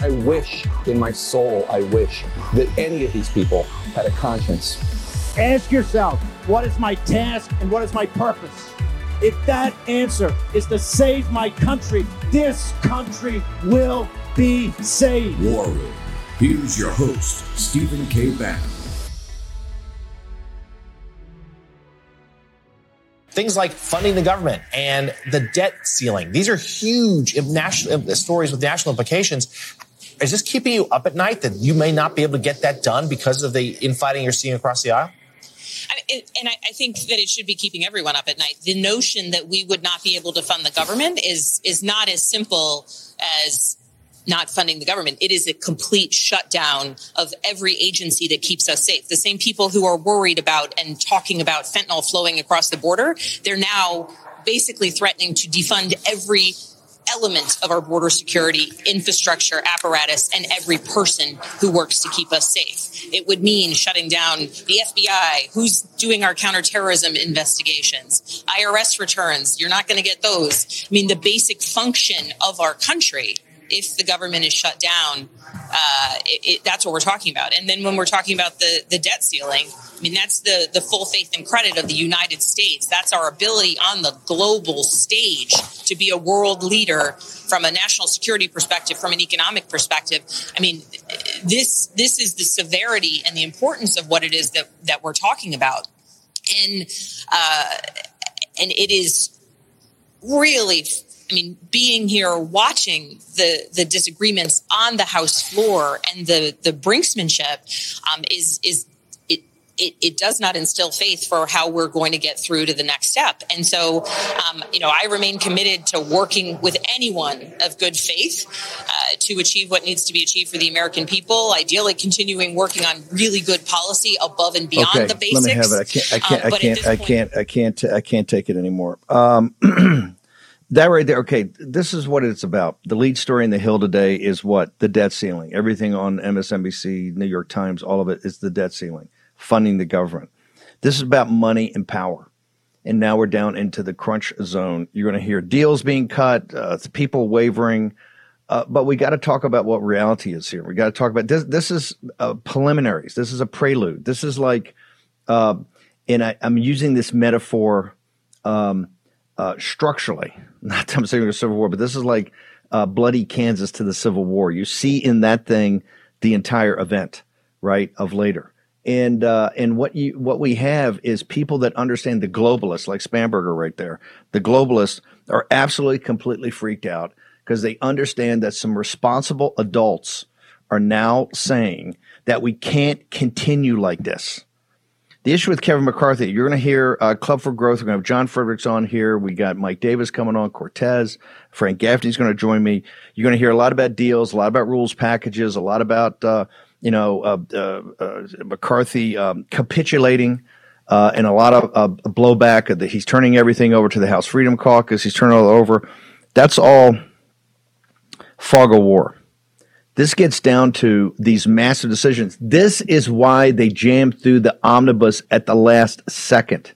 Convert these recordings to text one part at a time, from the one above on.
I wish in my soul, I wish that any of these people had a conscience. Ask yourself, what is my task and what is my purpose? If that answer is to save my country, this country will be saved. War Room. Here's your host, Stephen K. Bannon. things like funding the government and the debt ceiling. These are huge national stories with national implications. Is this keeping you up at night that you may not be able to get that done because of the infighting you're seeing across the aisle? and I, think that it should be keeping everyone up at night. The notion that we would not be able to fund the government is is not as simple as not funding the government. It is a complete shutdown of every agency that keeps us safe. The same people who are worried about and talking about fentanyl flowing across the border, they're now basically threatening to defund every element of our border security infrastructure apparatus and every person who works to keep us safe. It would mean shutting down the FBI, who's doing our counterterrorism investigations, IRS returns. You're not going to get those. I mean, the basic function of our country if the government is shut down, uh, it, it, that's what we're talking about. And then when we're talking about the the debt ceiling, I mean that's the the full faith and credit of the United States. That's our ability on the global stage to be a world leader from a national security perspective, from an economic perspective. I mean, this this is the severity and the importance of what it is that that we're talking about, and uh, and it is really I mean, being here watching the the disagreements on the House floor and the the brinksmanship um, is is it, it, it does not instill faith for how we're going to get through to the next step. And so, um, you know, I remain committed to working with anyone of good faith uh, to achieve what needs to be achieved for the American people. Ideally, continuing working on really good policy above and beyond okay, the basics. Let me have it. I can't. I can't. Um, I, can't I, can't I can't. I can't. take it anymore. That right there. Okay, this is what it's about. The lead story in the Hill today is what the debt ceiling. Everything on MSNBC, New York Times, all of it is the debt ceiling, funding the government. This is about money and power. And now we're down into the crunch zone. You're going to hear deals being cut, uh, people wavering. Uh, but we got to talk about what reality is here. We got to talk about this. This is uh, preliminaries. This is a prelude. This is like, uh, and I, am using this metaphor um, uh, structurally. Not I'm saying the Civil War, but this is like uh, bloody Kansas to the Civil War. You see in that thing the entire event, right, of later. And uh, and what you what we have is people that understand the globalists, like Spanberger right there. The globalists are absolutely completely freaked out because they understand that some responsible adults are now saying that we can't continue like this the issue with Kevin McCarthy, you're going to hear uh, Club for Growth. We're going to have John Fredericks on here. We got Mike Davis coming on, Cortes. Frank Gaffney's going to join me. You're going to hear a lot about deals, a lot about rules packages, a lot about, uh, you know, uh, uh, uh McCarthy um, capitulating. Uh, and a lot of blowback that he's turning everything over to the House Freedom Caucus. He's turning it all over. That's all fog of war. This gets down to these massive decisions. This is why they jammed through the omnibus at the last second.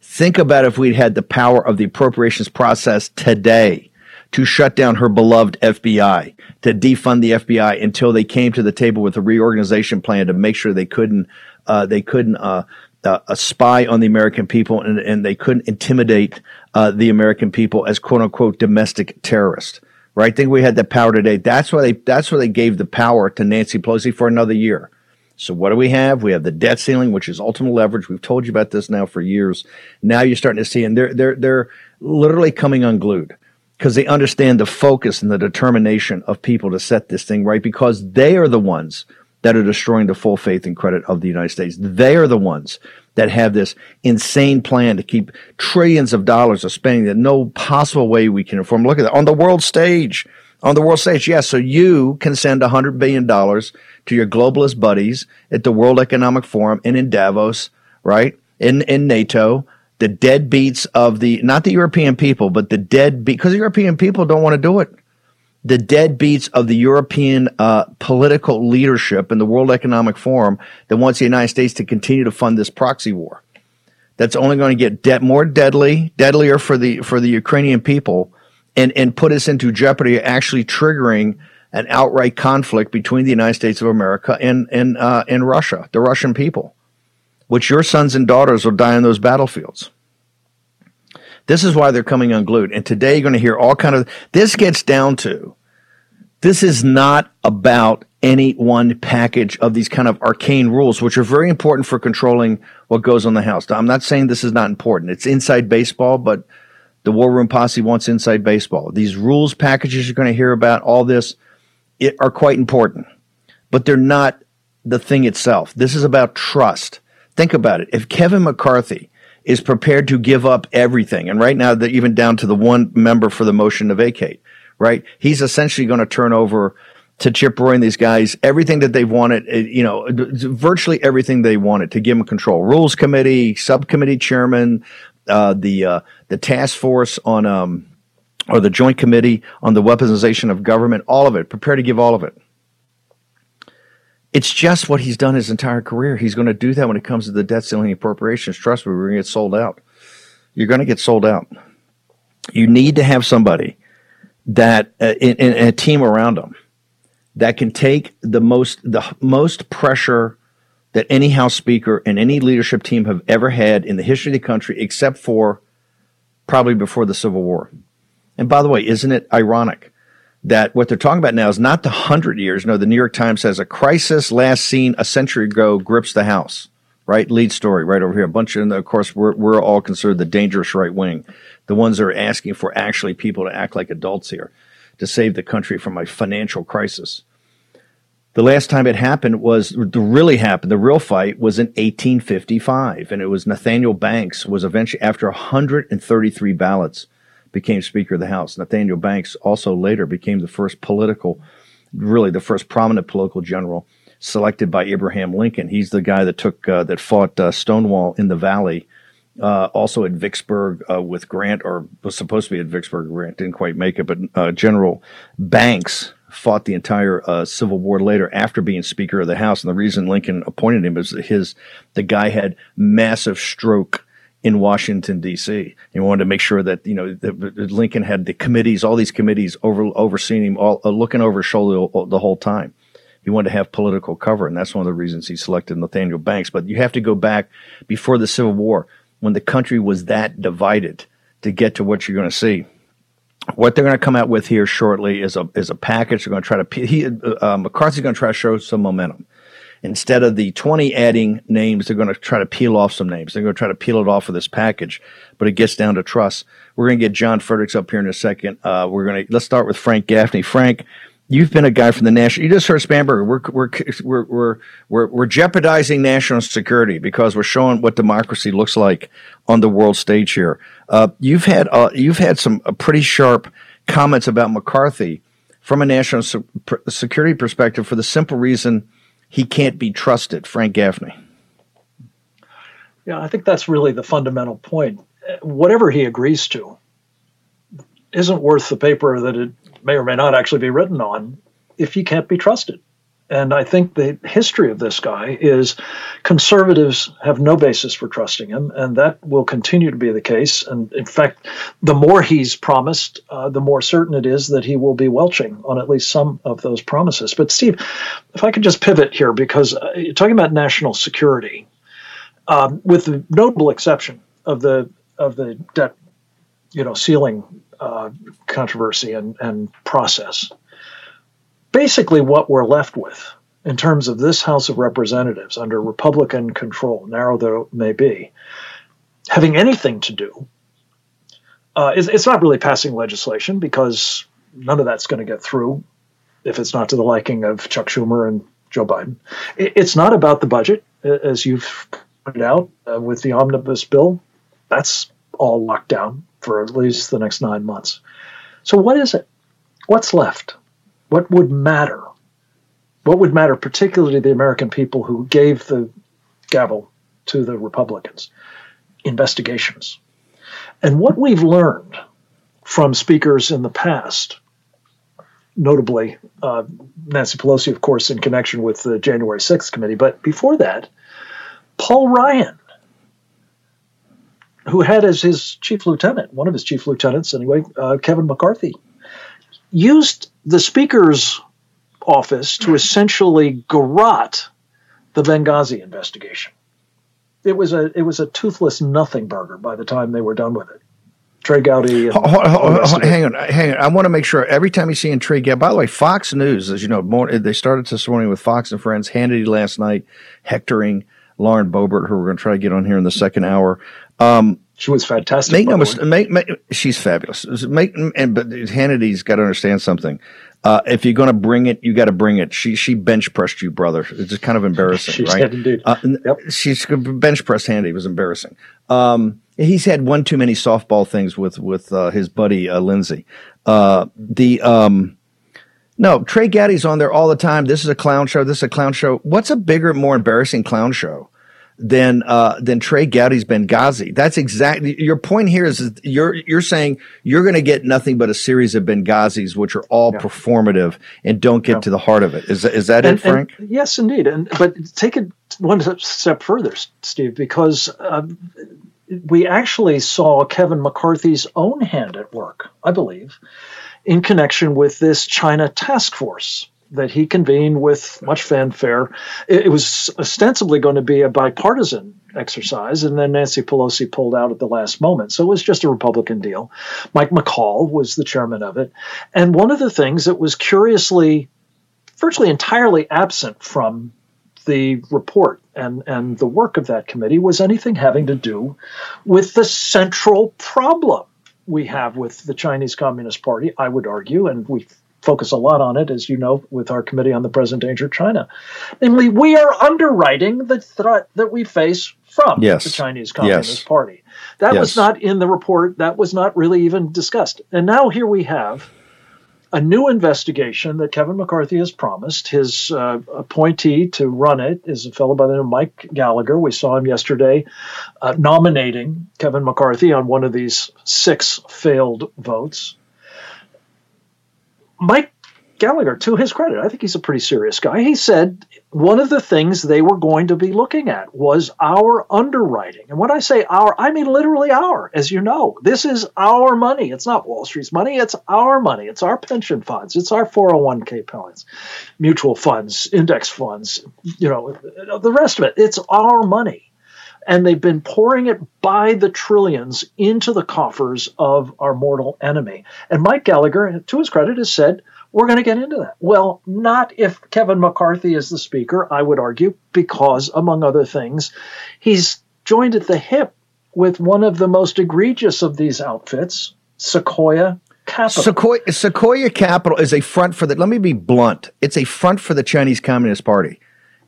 Think about if we'd had the power of the appropriations process today to shut down her beloved FBI, to defund the FBI until they came to the table with a reorganization plan to make sure they couldn't uh, they couldn't uh, uh, spy on the American people and, and they couldn't intimidate uh, the American people as quote unquote domestic terrorists right? I think we had the power today. That's why they that's why they gave the power to Nancy Pelosi for another year. So what do we have? We have the debt ceiling, which is ultimate leverage. We've told you about this now for years. Now you're starting to see, and they're they're they're literally coming unglued because they understand the focus and the determination of people to set this thing right because they are the ones that are destroying the full faith and credit of the United States. They are the ones that have this insane plan to keep trillions of dollars of spending that no possible way we can inform. Look at that on the world stage. on the world stage. Yes, so you can send $100 billion to your globalist buddies at the World Economic Forum and in Davos, right? In, in NATO, the deadbeats of the, not the European people, but the dead, because the European people don't want to do it. The deadbeats of the European uh, political leadership and the World Economic Forum that wants the United States to continue to fund this proxy war. That's only going to get de- more deadly, deadlier for the for the Ukrainian people and, and put us into jeopardy actually triggering an outright conflict between the United States of America and, and, uh, and Russia, the Russian people, which your sons and daughters will die on those battlefields. This is why they're coming unglued. And today you're going to hear all kind of, this gets down to, this is not about any one package of these kind of arcane rules, which are very important for controlling what goes on the House. I'm not saying this is not important. It's inside baseball, but the War Room Posse wants inside baseball. These rules packages you're going to hear about, all this, it, are quite important, but they're not the thing itself. This is about trust. Think about it. If Kevin McCarthy is prepared to give up everything, and right now, even down to the one member for the motion to vacate, right? He's essentially going to turn over to Chip Roy and these guys everything that they've wanted, eh, you know, virtually everything they wanted to give them control. Rules committee, subcommittee chairman, uh, the uh, the task force on um, or the joint committee on the weaponization of government, all of it, prepare to give all of it. It's just what he's done his entire career. He's going to do that when it comes to the debt ceiling appropriations. Trust me, we're going to get sold out. You're going to get sold out. You need to have somebody that uh, in, in a team around them that can take the most the most pressure that any House Speaker and any leadership team have ever had in the history of the country, except for probably before the Civil War. And by the way, isn't it ironic that what they're talking about now is not the hundred years? No, the New York Times says a crisis last seen a century ago grips the House. Right, lead story right over here. A bunch of, of course, we're we're all considered the dangerous right wing, the ones that are asking for actually people to act like adults here, to save the country from a financial crisis. The last time it happened was really happened. The real fight was in 1855, and it was Nathaniel Banks was eventually after 133 ballots became Speaker of the House. Nathaniel Banks also later became the first political, really the first prominent political general selected by Abraham Lincoln. He's the guy that took uh, that fought uh, Stonewall in the Valley. Uh, also at Vicksburg uh, with Grant, or was supposed to be at Vicksburg. Grant didn't quite make it, but uh, General Banks fought the entire uh, Civil War later after being Speaker of the House. And the reason Lincoln appointed him is his the guy had massive stroke in Washington D.C. He wanted to make sure that you know Lincoln had the committees, all these committees over overseeing him, all uh, looking over his shoulder the whole time. He wanted to have political cover, and that's one of the reasons he selected Nathaniel Banks. But you have to go back before the Civil War, when the country was that divided, to get to what you're going to see what they're going to come out with here shortly is a is a package. They're going to try to he uh, McCarthy's going to try to show some momentum. Instead of the 20 adding names, they're going to try to peel off some names. They're going to try to peel it off of this package, but it gets down to trust. We're going to get John Fredericks up here in a second. Uh, we're going to let's start with Frank Gaffney. Frank, you've been a guy from the national. You just heard Spanberger. We're we're we're we're we're, we're jeopardizing national security because we're showing what democracy looks like on the world stage here. Uh, you've had uh, you've had some uh, pretty sharp comments about McCarthy from a national se- security perspective for the simple reason he can't be trusted. Frank Gaffney. Yeah, I think that's really the fundamental point. Whatever he agrees to isn't worth the paper that it may or may not actually be written on if he can't be trusted. And I think the history of this guy is conservatives have no basis for trusting him, and that will continue to be the case. And in fact, the more he's promised, uh, the more certain it is that he will be welching on at least some of those promises. But, Steve, if I could just pivot here, because uh, you're talking about national security, um, with the notable exception of the of the debt, you know, ceiling uh, controversy and, and process. Basically, what we're left with in terms of this House of Representatives under Republican control, narrow though it may be, having anything to do, uh, it's, it's not really passing legislation because none of that's going to get through if it's not to the liking of Chuck Schumer and Joe Biden. It, it's not about the budget, as you've pointed out uh, with the omnibus bill. That's all locked down for at least the next nine months. So, what is it? what's left? What would matter? What would matter, particularly to the American people who gave the gavel to the Republicans? Investigations. And what we've learned from speakers in the past, notably uh, Nancy Pelosi, of course, in connection with the January 6th committee, but before that, Paul Ryan, who had as his chief lieutenant, one of his chief lieutenants anyway, uh, Kevin McCarthy, used the speaker's office to essentially garrote the Benghazi investigation. It was a it was a toothless nothing burger by the time they were done with it. Trey Gowdy. Hang on, hang on. I want to make sure every time you see in Trey Gowdy. By the way, Fox News, as you know, more, they started this morning with Fox and Friends. Hannity last night hectoring Lauren Boebert, who we're going to try to get on here in the second hour. Um, she was fantastic. Make no mistake. Make, make, she's fabulous. Make and but Hannity's got to understand something. Uh, if you're going to bring it, you got to bring it. She she bench pressed you, brother. It's just kind of embarrassing, she right? Did. Uh, yep. She's bench pressed Hannity. It was embarrassing. Um, he's had one too many softball things with with uh, his buddy uh, Lindsey. Uh, the um, no, Trey Gowdy's on there all the time. This is a clown show. This is a clown show. What's a bigger, more embarrassing clown show than uh, than Trey Gowdy's Benghazi. That's exactly your point here. Is, is you're you're saying you're going to get nothing but a series of Benghazis, which are all yeah. performative and don't get yeah. to the heart of it. Is is that and, it, Frank? And, yes, indeed. And but take it one step further, Steve, because. Uh, we actually saw Kevin McCarthy's own hand at work, I believe, in connection with this China task force that he convened with much fanfare. It, it, was ostensibly going to be a bipartisan exercise, and then Nancy Pelosi pulled out at the last moment. So it was just a Republican deal. Mike McCaul was the chairman of it. And one of the things that was curiously, virtually entirely absent from the report and, and the work of that committee was anything having to do with the central problem we have with the Chinese Communist Party, I would argue, and we focus a lot on it, as you know, with our Committee on the Present Danger of China. Namely, we are underwriting the threat that we face from yes. the Chinese Communist yes. Party. That yes. was not in the report. That was not really even discussed. And now here we have a new investigation that Kevin McCarthy has promised. His uh, appointee to run it is a fellow by the name of Mike Gallagher. We saw him yesterday uh, nominating Kevin McCarthy on one of these six failed votes. Mike Gallagher, to his credit, I think he's a pretty serious guy. He said one of the things they were going to be looking at was our underwriting. And when I say our, I mean literally our, as you know. This is our money. It's not Wall Street's money. It's our money. It's our pension funds. It's our 401k plans, mutual funds, index funds, you know, the rest of it. It's our money. And they've been pouring it by the trillions into the coffers of our mortal enemy. And Mike Gallagher, to his credit, has said, we're going to get into that. Well, not if Kevin McCarthy is the speaker, I would argue, because, among other things, he's joined at the hip with one of the most egregious of these outfits, Sequoia Capital. Sequoia, Sequoia Capital is a front for the, let me be blunt, it's a front for the Chinese Communist Party.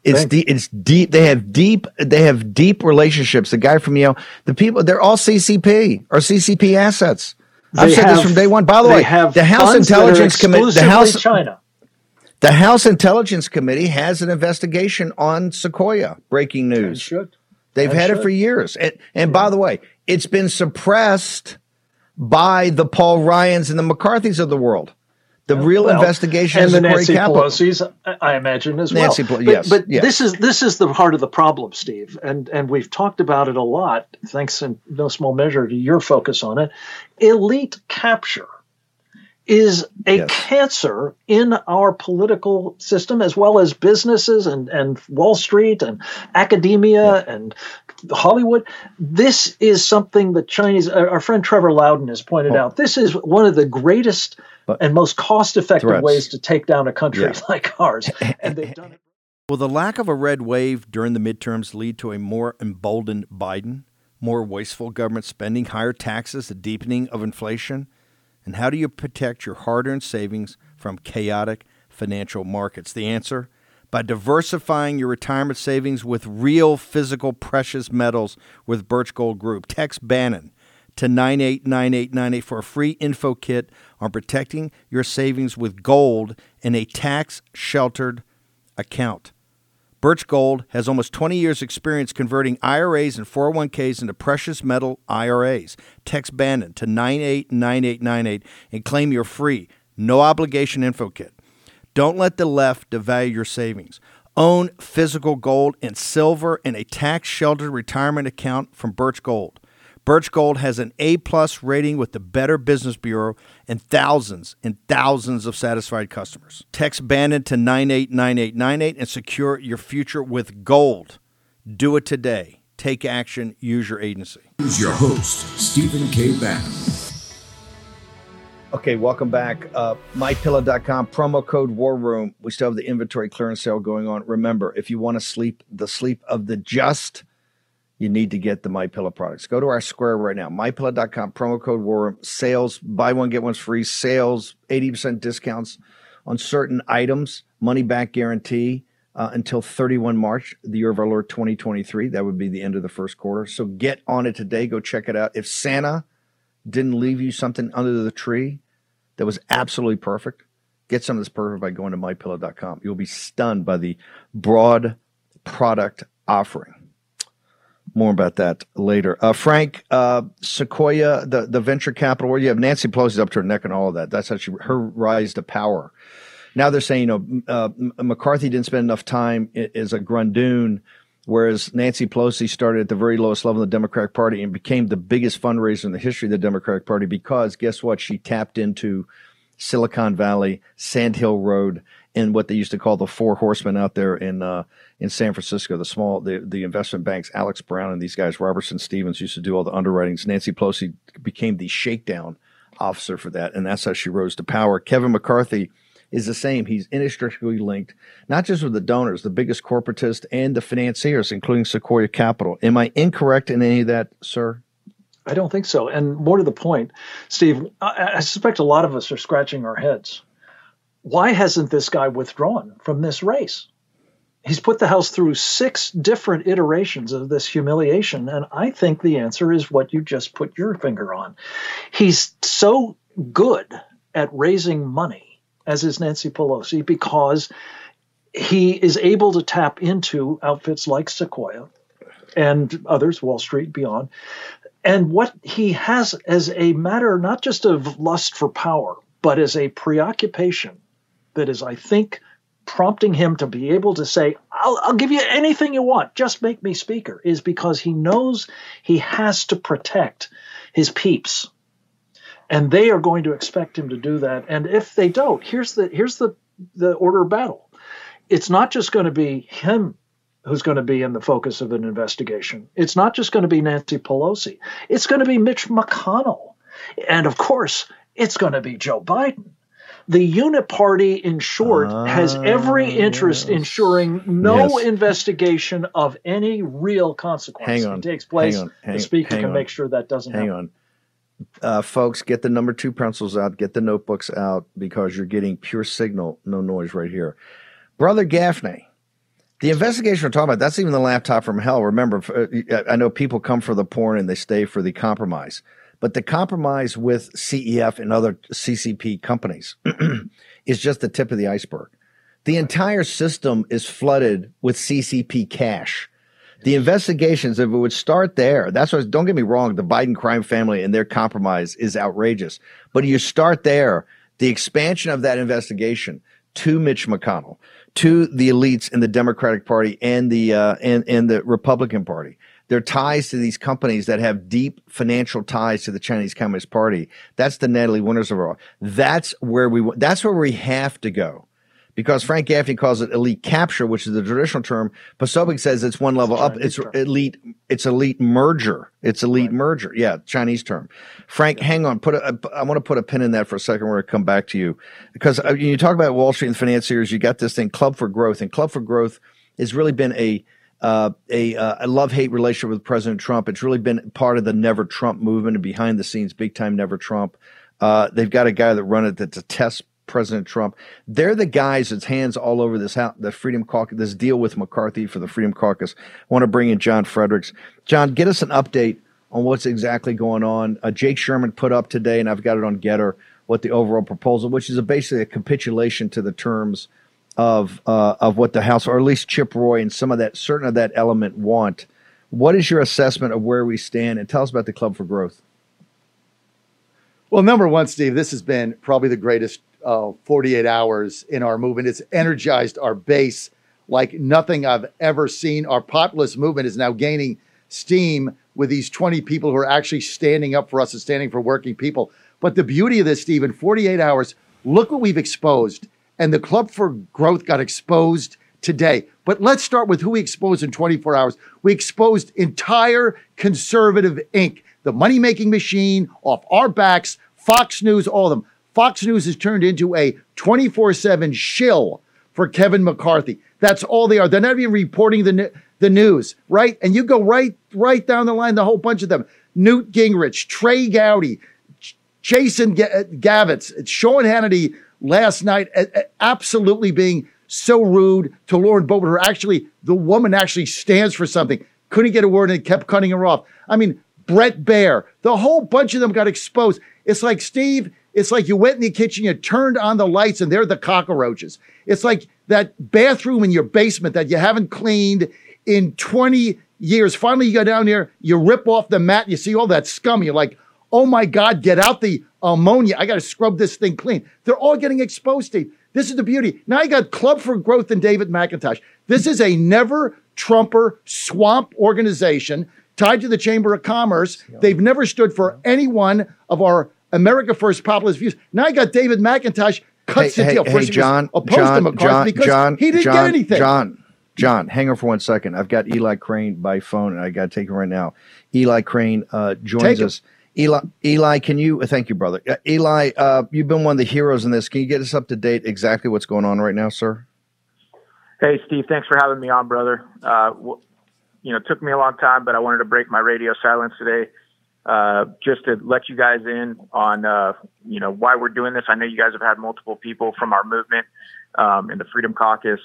It's deep. It's deep. They have deep. They have deep relationships. The guy from Yale, the people, they're all CCP or CCP assets. I've said have, this from day one. By the way, the House Intelligence Committee, the House China. The House Intelligence Committee has an investigation on Sequoia. Breaking news. should. They've had should. it for years. And, and yeah. by the way, it's been suppressed by the Paul Ryans and the McCarthys of the world. The real well, investigation and the Nancy Capital. Pelosi's, I imagine as Nancy well. Pelosi, yes, but, but yes. this is this is the heart of the problem, Steve, and and we've talked about it a lot, thanks in no small measure to your focus on it. Elite capture is a yes. cancer in our political system as well as businesses and, and Wall Street and academia yeah. and Hollywood. This is something that Chinese, our friend Trevor Loudon has pointed oh. out. This is one of the greatest but and most cost effective threats. ways to take down a country Yeah. like ours. And they've done it. Will the lack of a red wave during the midterms lead to a more emboldened Biden, more wasteful government spending, higher taxes, a deepening of inflation? And how do you protect your hard earned savings from chaotic financial markets? The answer? By diversifying your retirement savings with real physical precious metals with Birch Gold Group. Text Bannon to 989898 for a free info kit on protecting your savings with gold in a tax sheltered account. Birch Gold has almost 20 years' experience converting IRAs and 401ks into precious metal IRAs. Text Bannon to 989898 and claim your free, no obligation info kit. Don't let the left devalue your savings. Own physical gold and silver in a tax sheltered retirement account from Birch Gold. Birch Gold has an A plus rating with the Better Business Bureau and thousands and thousands of satisfied customers. Text Bannon to 989898 and secure your future with gold. Do it today. Take action. Use your agency. Here's your host, Stephen K. Bannon. Okay, welcome back. Uh, MyPillow.com, promo code War Room. We still have the inventory clearance sale going on. Remember, if you want to sleep the sleep of the just, you need to get the My Pillow products. Go to our square right now, mypillow.com, promo code war sales, buy one, get one free, sales, 80% discounts on certain items, money back guarantee uh, until 31 March, the year of our Lord 2023. That would be the end of the first quarter. So get on it today. Go check it out. If Santa didn't leave you something under the tree that was absolutely perfect, get some of this perfect by going to mypillow.com. You'll be stunned by the broad product offering. More about that later. Uh, Frank, uh, Sequoia, the, the venture capital, where you have Nancy Pelosi's up to her neck and all of that. That's actually her rise to power. Now they're saying, you know, uh, McCarthy didn't spend enough time as a Grundoon, whereas Nancy Pelosi started at the very lowest level of the Democratic Party and became the biggest fundraiser in the history of the Democratic Party because guess what? She tapped into Silicon Valley, Sand Hill Road, and what they used to call the Four Horsemen out there in uh, in San Francisco, the small the, the investment banks, Alex Brown and these guys, Robertson Stephens used to do all the underwritings. Nancy Pelosi became the shakedown officer for that, and that's how she rose to power. Kevin McCarthy is the same. He's inextricably linked, not just with the donors, the biggest corporatists and the financiers, including Sequoia Capital. Am I incorrect in any of that, sir? I don't think so. And more to the point, Steve, I, I suspect a lot of us are scratching our heads. Why hasn't this guy withdrawn from this race? he's put the House through six different iterations of this humiliation. And I think the answer is what you just put your finger on. He's so good at raising money, as is Nancy Pelosi, because he is able to tap into outfits like Sequoia and others, Wall Street, beyond. And what he has as a matter not just of lust for power, but as a preoccupation that is, I think, prompting him to be able to say, I'll, I'll, give you anything you want, just make me speaker, is because he knows he has to protect his peeps. And they are going to expect him to do that. And if they don't, here's the here's the, the order of battle. It's not just going to be him who's going to be in the focus of an investigation. It's not just going to be Nancy Pelosi. It's going to be Mitch McConnell. And of course, it's going to be Joe Biden the uniparty, in short, uh, has every ah, interest yes. ensuring no yes. investigation of any real consequence hang on, takes place. Hang on, hang, the speaker can on. make sure that doesn't hang happen. on. Uh, folks, get the number two pencils out, get the notebooks out because you're getting pure signal, no noise right here. Brother Gaffney, the investigation we're talking about, that's even the laptop from hell. Remember, uh, I know people come for the porn and they stay for the compromise. But the compromise with CEF and other CCP companies is just the tip of the iceberg. The entire system is flooded with CCP cash. The investigations, if it would start there, that's what, don't get me wrong, the Biden crime family and their compromise is outrageous. But you start there, the expansion of that investigation to Mitch McConnell, to the elites in the Democratic Party and the uh, and, and the Republican Party, their ties to these companies that have deep financial ties to the Chinese Communist Party. That's the Natalie Winters of all. That's where we that's where we have to go. Because Frank Gaffney calls it elite capture, which is the traditional term. Posobiec says it's one level up. It's term. elite. It's elite merger. It's elite right. merger. Yeah, Chinese term. Frank, yeah. hang on. Put a, I want to put a pin in that for a second. We're to come back to you because uh, you talk about Wall Street and financiers. You got this thing, Club for Growth, and Club for Growth has really been a uh, a, uh, a love hate relationship with President Trump. It's really been part of the Never Trump movement and behind the scenes, big time Never Trump. Uh, they've got a guy that run it that detests President Trump. They're the guys that's hands all over this the Freedom Caucus, this deal with McCarthy for the Freedom Caucus. I want to bring in John Fredericks. John, get us an update on what's exactly going on. Uh, Jake Sherman put up today, and I've got it on Gettr, what the overall proposal, which is a, basically a capitulation to the terms of uh, of what the House, or at least Chip Roy and some of that certain of that element want. What is your assessment of where we stand, and tell us about the Club for Growth? Well, number one, Steve, this has been probably the greatest uh, 48 hours in our movement. It's energized our base like nothing I've ever seen. Our populist movement is now gaining steam with these 20 people who are actually standing up for us and standing for working people. But the beauty of this, Steve, in 48 hours, look what we've exposed. And the Club for Growth got exposed today. But let's start with who we exposed in 24 hours. We exposed entire conservative Inc., the money making machine off our backs Fox News, all of them. Fox News has turned into a 24 7 shill for Kevin McCarthy. That's all they are. They're not even reporting the, the news, right? And you go right right down the line, the whole bunch of them. Newt Gingrich, Trey Gowdy, Jason G- Gavitz, Sean Hannity last night, absolutely being so rude to Lauren Boebert, who actually, the woman actually stands for something. Couldn't get a word and kept cutting her off. I mean, Brett Baier, the whole bunch of them got exposed. It's like, Steve, it's like you went in the kitchen, you turned on the lights, and they're the cockroaches. It's like that bathroom in your basement that you haven't cleaned in 20 years. Finally, you go down there, you rip off the mat, you see all that scum. You're like, oh my God, get out the ammonia. I got to scrub this thing clean. They're all getting exposed, Steve. This is the beauty. Now you got Club for Growth and David McIntosh. This is a never Trumper swamp organization tied to the Chamber of Commerce. They've never stood for any one of our America First populist views. Now you got David McIntosh cuts hey, the deal. Hey, First, hey, John, opposed John, to McCarthy John, because John, he didn't John, get anything. John, John, hang on for one second. I've got Eli Crane by phone, and I got to take him right now. Eli Crane uh, joins us. Eli, Eli, can you? Uh, thank you, brother. Uh, Eli, uh, you've been one of the heroes in this. Can you get us up to date exactly what's going on right now, sir? Hey, Steve. Thanks for having me on, brother. Uh, you know, it took me a long time, but I wanted to break my radio silence today, uh, just to let you guys in on, uh, you know, why we're doing this. I know you guys have had multiple people from our movement um, in the Freedom Caucus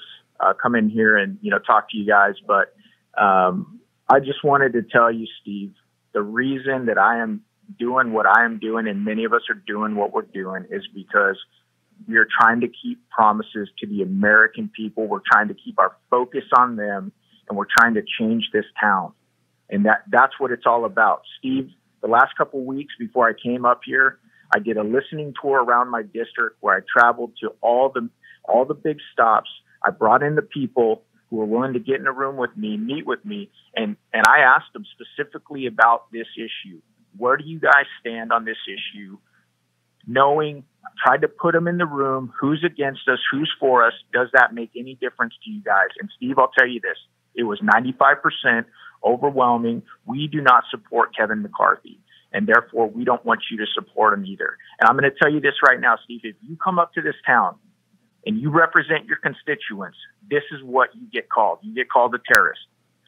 come in here and you know talk to you guys, but um, I just wanted to tell you, Steve, the reason that I am doing what I am doing, and many of us are doing what we're doing, is because we are trying to keep promises to the American people. We're trying to keep our focus on them and we're trying to change this town. And that, that's what it's all about. Steve, the last couple weeks before I came up here, I did a listening tour around my district where I traveled to all the, all the big stops. I brought in the people who were willing to get in a room with me, meet with me, and, and I asked them specifically about this issue. Where do you guys stand on this issue? Knowing, tried to put them in the room. Who's against us? Who's for us? Does that make any difference to you guys? And Steve, I'll tell you this it was 95% overwhelming. We do not support Kevin McCarthy, and therefore we don't want you to support him either. And I'm going to tell you this right now, Steve. If you come up to this town and you represent your constituents, this is what you get called. You get called a terrorist.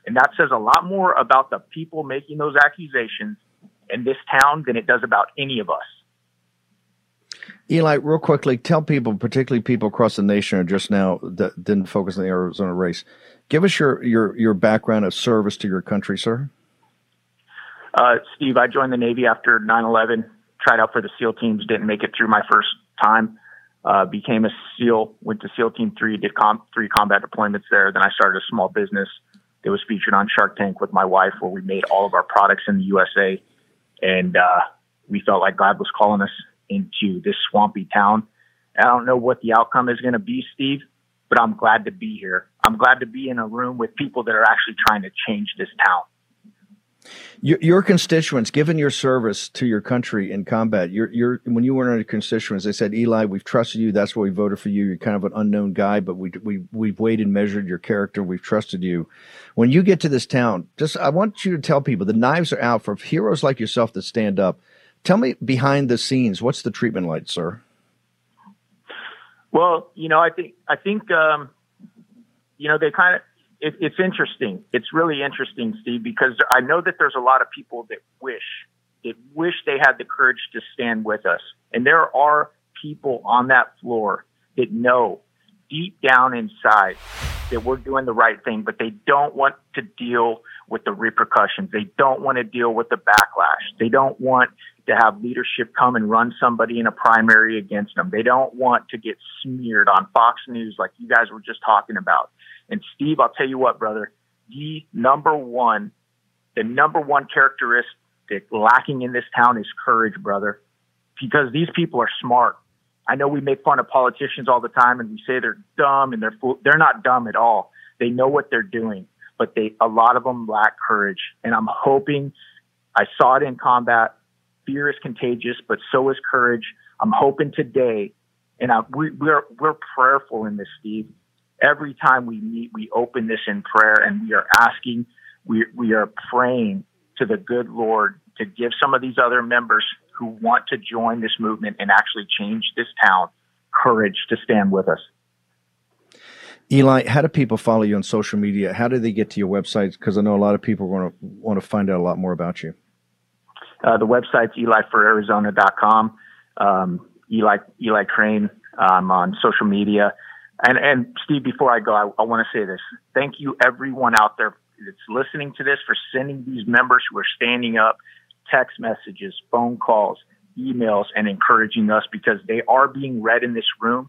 And that says a lot more about the people making those accusations in this town than it does about any of us. Eli, real quickly, tell people, particularly people across the nation, or just now that didn't focus on the Arizona race, Give us your, your, your background of service to your country, sir. Uh, Steve, I joined the Navy after 9 11, tried out for the SEAL teams, didn't make it through my first time. Uh, became a SEAL, went to SEAL Team 3, did com- three combat deployments there. Then I started a small business that was featured on Shark Tank with my wife, where we made all of our products in the USA. And uh, we felt like God was calling us into this swampy town. I don't know what the outcome is going to be, Steve, but I'm glad to be here. I'm glad to be in a room with people that are actually trying to change this town. Your, your, constituents, given your service to your country in combat, your, your, when you were in your constituents, they said, Eli, we've trusted you. That's why we voted for you. You're kind of an unknown guy, but we, we, we've weighed and measured your character. We've trusted you. When you get to this town, just I want you to tell people the knives are out for heroes like yourself that stand up. Tell me behind the scenes, what's the treatment like, sir? Well, you know, I think I think um, you know they kind of it, it's interesting. It's really interesting, Steve, because I know that there's a lot of people that wish that wish they had the courage to stand with us, and there are people on that floor that know deep down inside that we're doing the right thing, but they don't want to deal with the repercussions. They don't want to deal with the backlash. They don't want to have leadership come and run somebody in a primary against them. They don't want to get smeared on Fox News like you guys were just talking about. And Steve, I'll tell you what, brother, the number one, the number one characteristic lacking in this town is courage, brother, because these people are smart. I know we make fun of politicians all the time and we say they're dumb and they're fool- they're not dumb at all. They know what they're doing, but they a lot of them lack courage. And I'm hoping I saw it in combat. Fear is contagious, but so is courage. I'm hoping today, and I, we, we're we're prayerful in this, Steve. Every time we meet, we open this in prayer, and we are asking, we we are praying to the good Lord to give some of these other members who want to join this movement and actually change this town courage to stand with us. Eli, how do people follow you on social media? How do they get to your website? Because I know a lot of people want to want to find out a lot more about you. Uh, the website's elifororarizona.com. Um, Eli Eli Crane um, on social media. And and Steve, before I go, I, I want to say this. Thank you, everyone out there that's listening to this, for sending these members who are standing up text messages, phone calls, emails, and encouraging us because they are being read in this room.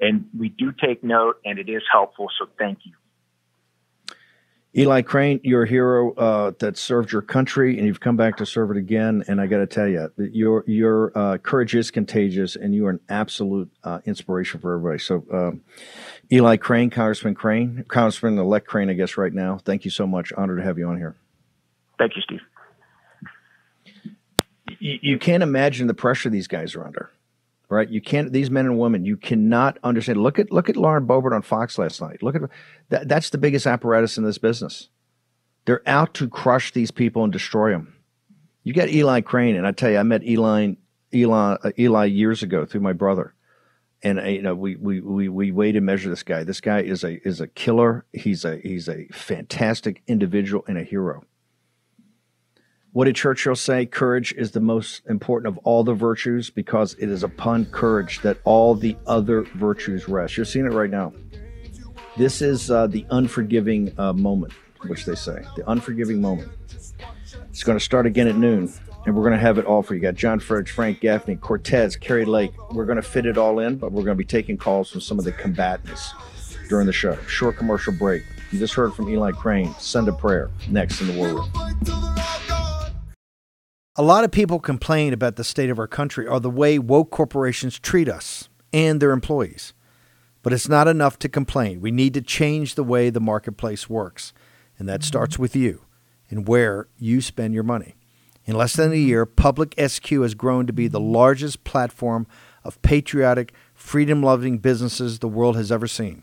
And we do take note, and it is helpful. So thank you. Eli Crane, you're a hero uh, that served your country, and you've come back to serve it again. And I got to tell you, your your uh, courage is contagious, and you are an absolute uh, inspiration for everybody. So, um, Eli Crane, Congressman Crane, Congressman elect Crane, I guess right now. Thank you so much. Honored to have you on here. Thank you, Steve you, you can't imagine the pressure these guys are under right? You can't; these men and women, you cannot understand. Look at look at Lauren Boebert on Fox last night. Look at that. That's the biggest apparatus in this business. They're out to crush these people and destroy them. You get Eli Crane, and I tell you, I met Eli Eli uh, Eli years ago through my brother, and uh, you know we we we we weighed and measure this guy. This guy is a is a killer. He's a he's a fantastic individual and a hero. What did Churchill say? Courage is the most important of all the virtues because it is upon courage that all the other virtues rest. You're seeing it right now. This is uh, the unforgiving uh, moment, which they say, the unforgiving moment. It's going to start again at noon, and we're going to have it all for you. got John Frederick, Frank Gaffney, Cortes, Kari Lake. We're going to fit it all in, but we're going to be taking calls from some of the combatants during the show. Short commercial break. You just heard from Eli Crane. Send a prayer next in the war room. A lot of people complain about the state of our country or the way woke corporations treat us and their employees. But it's not enough to complain. We need to change the way the marketplace works. And that mm-hmm. starts with you and where you spend your money. In less than a mm-hmm. year, Public SQ has grown to be the largest platform of patriotic, freedom loving businesses the world has ever seen.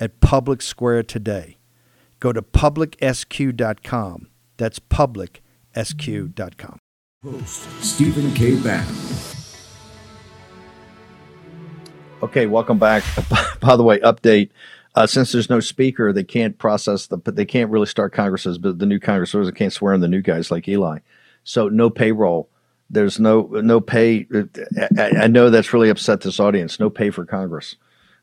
at Public Square today. Go to publicsq.com. That's publicsq.com. Host Stephen K. Bannon. Okay, welcome back. By the way, update. Uh, since there's no speaker, they can't process the. but They can't really start Congresses, but the new Congressors can't swear in the new guys like Eli. So no payroll. There's no no pay. I, I know that's really upset this audience. No pay for Congress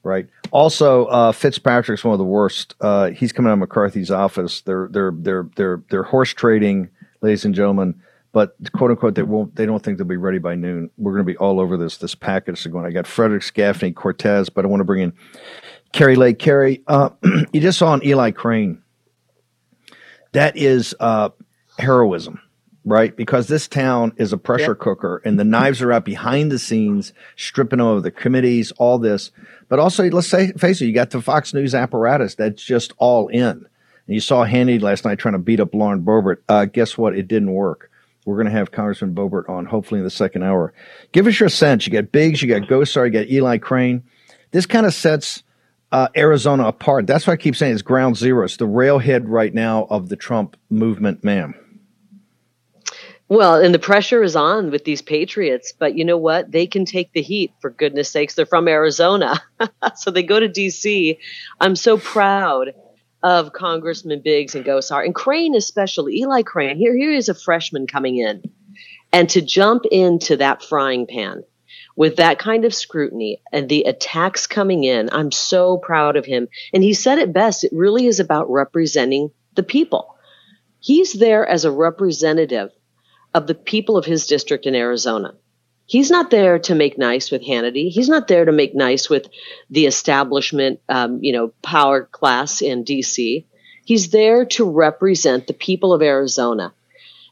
right? Also, uh, Fitzpatrick's one of the worst. Uh, he's coming out of McCarthy's office. They're they're they're they're they're horse trading, ladies and gentlemen. But quote unquote, they won't. They don't think they'll be ready by noon. We're going to be all over this this package. going. I got Frederick Gaffney, Cortes, but I want to bring in Kari Lake. Kari, uh, you just saw an Eli Crane. That is uh, heroism, right? Because this town is a pressure yep. cooker, and the knives are out behind the scenes, stripping over the committees, all this. But also, let's say, face it, you got the Fox News apparatus that's just all in. And you saw Hannity last night trying to beat up Lauren Boebert. Uh, guess what? It didn't work. We're going to have Congressman Boebert on hopefully in the second hour. Give us your sense. You got Biggs, you got Gosar, you got Eli Crane. This kind of sets uh, Arizona apart. That's why I keep saying it's ground zero. It's the railhead right now of the Trump movement, ma'am. Well, and the pressure is on with these patriots, but you know what? They can take the heat for goodness sakes. They're from Arizona. so they go to DC. I'm so proud of Congressman Biggs and Gosar and Crane, especially Eli Crane. Here, here is a freshman coming in, and to jump into that frying pan with that kind of scrutiny and the attacks coming in, I'm so proud of him. And he said it best. It really is about representing the people. He's there as a representative of the people of his district in Arizona. He's not there to make nice with Hannity. He's not there to make nice with the establishment, um, you know, power class in D.C. He's there to represent the people of Arizona.